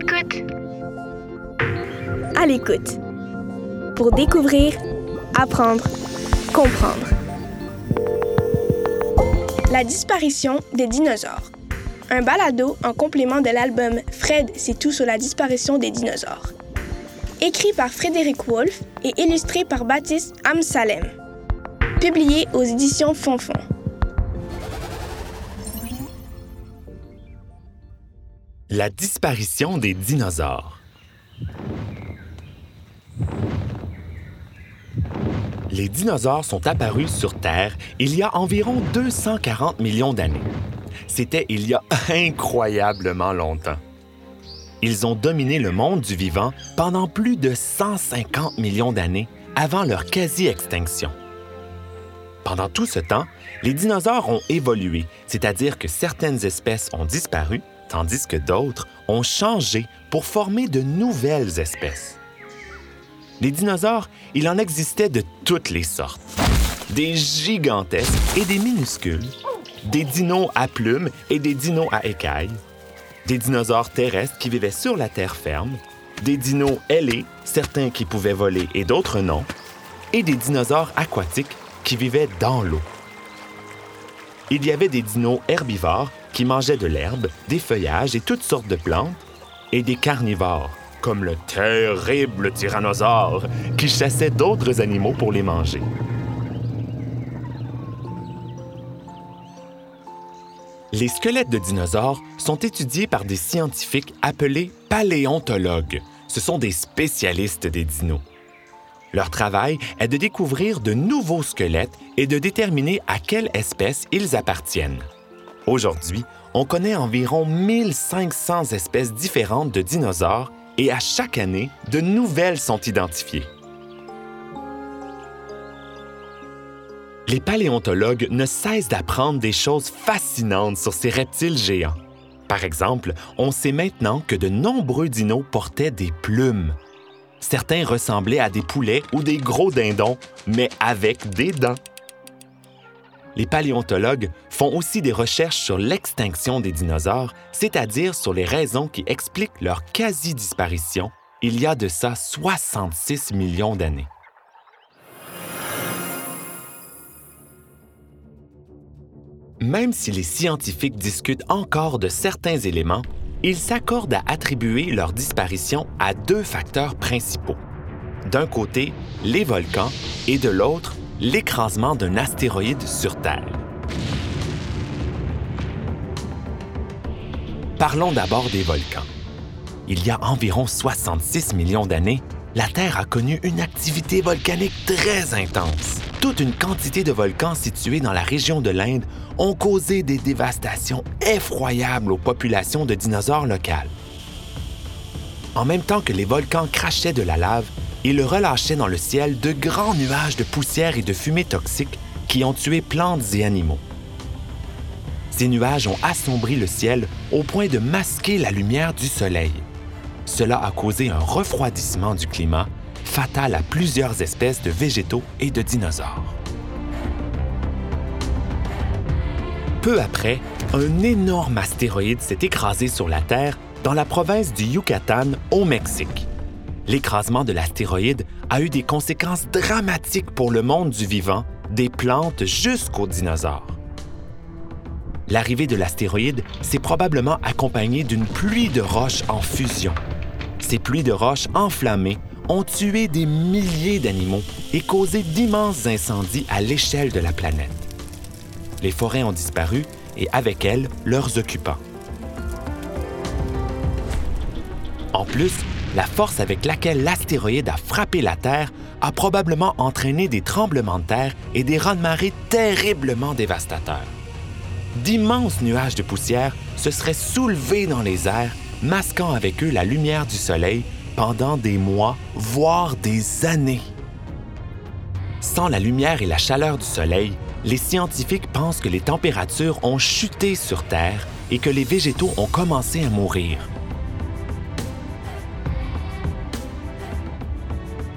l'écoute. À l'écoute. Pour découvrir, apprendre, comprendre. La disparition des dinosaures. Un balado en complément de l'album Fred, c'est tout sur la disparition des dinosaures. Écrit par Frédéric Wolff et illustré par Baptiste Amsalem. Publié aux éditions Fonfon. La disparition des dinosaures. Les dinosaures sont apparus sur Terre il y a environ 240 millions d'années. C'était il y a incroyablement longtemps. Ils ont dominé le monde du vivant pendant plus de 150 millions d'années avant leur quasi-extinction. Pendant tout ce temps, les dinosaures ont évolué, c'est-à-dire que certaines espèces ont disparu tandis que d'autres ont changé pour former de nouvelles espèces. Les dinosaures, il en existait de toutes les sortes. Des gigantesques et des minuscules, des dinos à plumes et des dinos à écailles, des dinosaures terrestres qui vivaient sur la terre ferme, des dinos ailés, certains qui pouvaient voler et d'autres non, et des dinosaures aquatiques qui vivaient dans l'eau. Il y avait des dinos herbivores qui mangeaient de l'herbe, des feuillages et toutes sortes de plantes, et des carnivores, comme le terrible tyrannosaure, qui chassait d'autres animaux pour les manger. Les squelettes de dinosaures sont étudiés par des scientifiques appelés paléontologues. Ce sont des spécialistes des dinos. Leur travail est de découvrir de nouveaux squelettes et de déterminer à quelle espèce ils appartiennent. Aujourd'hui, on connaît environ 1500 espèces différentes de dinosaures et à chaque année, de nouvelles sont identifiées. Les paléontologues ne cessent d'apprendre des choses fascinantes sur ces reptiles géants. Par exemple, on sait maintenant que de nombreux dinos portaient des plumes. Certains ressemblaient à des poulets ou des gros dindons, mais avec des dents les paléontologues font aussi des recherches sur l'extinction des dinosaures, c'est-à-dire sur les raisons qui expliquent leur quasi-disparition il y a de ça 66 millions d'années. Même si les scientifiques discutent encore de certains éléments, ils s'accordent à attribuer leur disparition à deux facteurs principaux. D'un côté, les volcans et de l'autre, l'écrasement d'un astéroïde sur Terre. Parlons d'abord des volcans. Il y a environ 66 millions d'années, la Terre a connu une activité volcanique très intense. Toute une quantité de volcans situés dans la région de l'Inde ont causé des dévastations effroyables aux populations de dinosaures locales. En même temps que les volcans crachaient de la lave, il relâchait dans le ciel de grands nuages de poussière et de fumée toxique qui ont tué plantes et animaux. Ces nuages ont assombri le ciel au point de masquer la lumière du soleil. Cela a causé un refroidissement du climat fatal à plusieurs espèces de végétaux et de dinosaures. Peu après, un énorme astéroïde s'est écrasé sur la Terre dans la province du Yucatan au Mexique l'écrasement de l'astéroïde a eu des conséquences dramatiques pour le monde du vivant, des plantes jusqu'aux dinosaures. L'arrivée de l'astéroïde s'est probablement accompagnée d'une pluie de roches en fusion. Ces pluies de roches enflammées ont tué des milliers d'animaux et causé d'immenses incendies à l'échelle de la planète. Les forêts ont disparu et avec elles leurs occupants. En plus, la force avec laquelle l'astéroïde a frappé la Terre a probablement entraîné des tremblements de terre et des raz-de-marée terriblement dévastateurs. D'immenses nuages de poussière se seraient soulevés dans les airs, masquant avec eux la lumière du Soleil pendant des mois, voire des années. Sans la lumière et la chaleur du Soleil, les scientifiques pensent que les températures ont chuté sur Terre et que les végétaux ont commencé à mourir.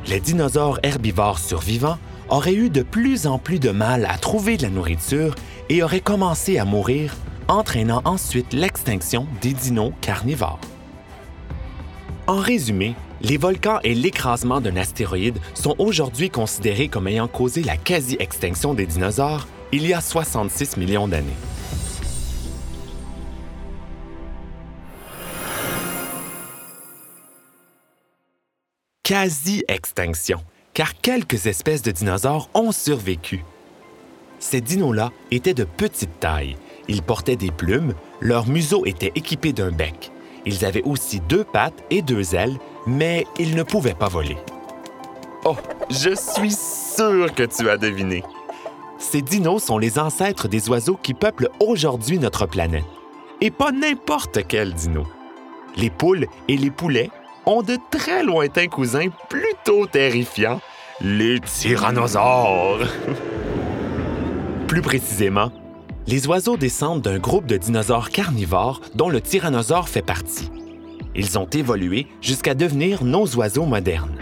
Les dinosaures herbivores survivants auraient eu de plus en plus de mal à trouver de la nourriture et auraient commencé à mourir, entraînant ensuite l'extinction des dinos carnivores. En résumé, les volcans et l'écrasement d'un astéroïde sont aujourd'hui considérés comme ayant causé la quasi-extinction des dinosaures il y a 66 millions d'années. Quasi-extinction, car quelques espèces de dinosaures ont survécu. Ces dinos-là étaient de petite taille. Ils portaient des plumes, leur museau était équipé d'un bec. Ils avaient aussi deux pattes et deux ailes, mais ils ne pouvaient pas voler. Oh, je suis sûr que tu as deviné. Ces dinos sont les ancêtres des oiseaux qui peuplent aujourd'hui notre planète. Et pas n'importe quel dino. Les poules et les poulets ont de très lointains cousins plutôt terrifiants, les tyrannosaures. Plus précisément, les oiseaux descendent d'un groupe de dinosaures carnivores dont le tyrannosaure fait partie. Ils ont évolué jusqu'à devenir nos oiseaux modernes.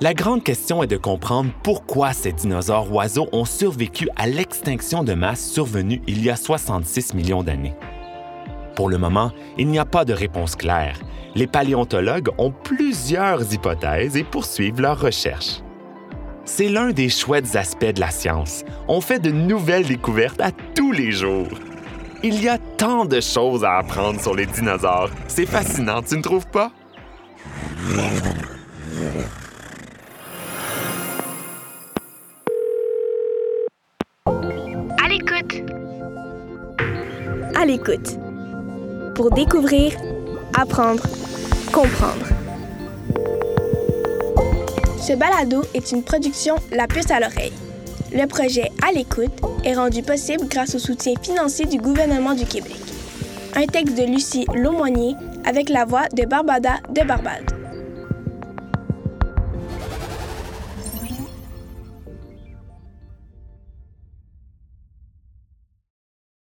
La grande question est de comprendre pourquoi ces dinosaures oiseaux ont survécu à l'extinction de masse survenue il y a 66 millions d'années. Pour le moment, il n'y a pas de réponse claire. Les paléontologues ont plusieurs hypothèses et poursuivent leurs recherches. C'est l'un des chouettes aspects de la science. On fait de nouvelles découvertes à tous les jours. Il y a tant de choses à apprendre sur les dinosaures. C'est fascinant, tu ne trouves pas? À l'écoute. À l'écoute. Pour découvrir, apprendre, comprendre. Ce balado est une production La Puce à l'oreille. Le projet À l'écoute est rendu possible grâce au soutien financier du gouvernement du Québec. Un texte de Lucie Laumonier avec la voix de Barbada de Barbade.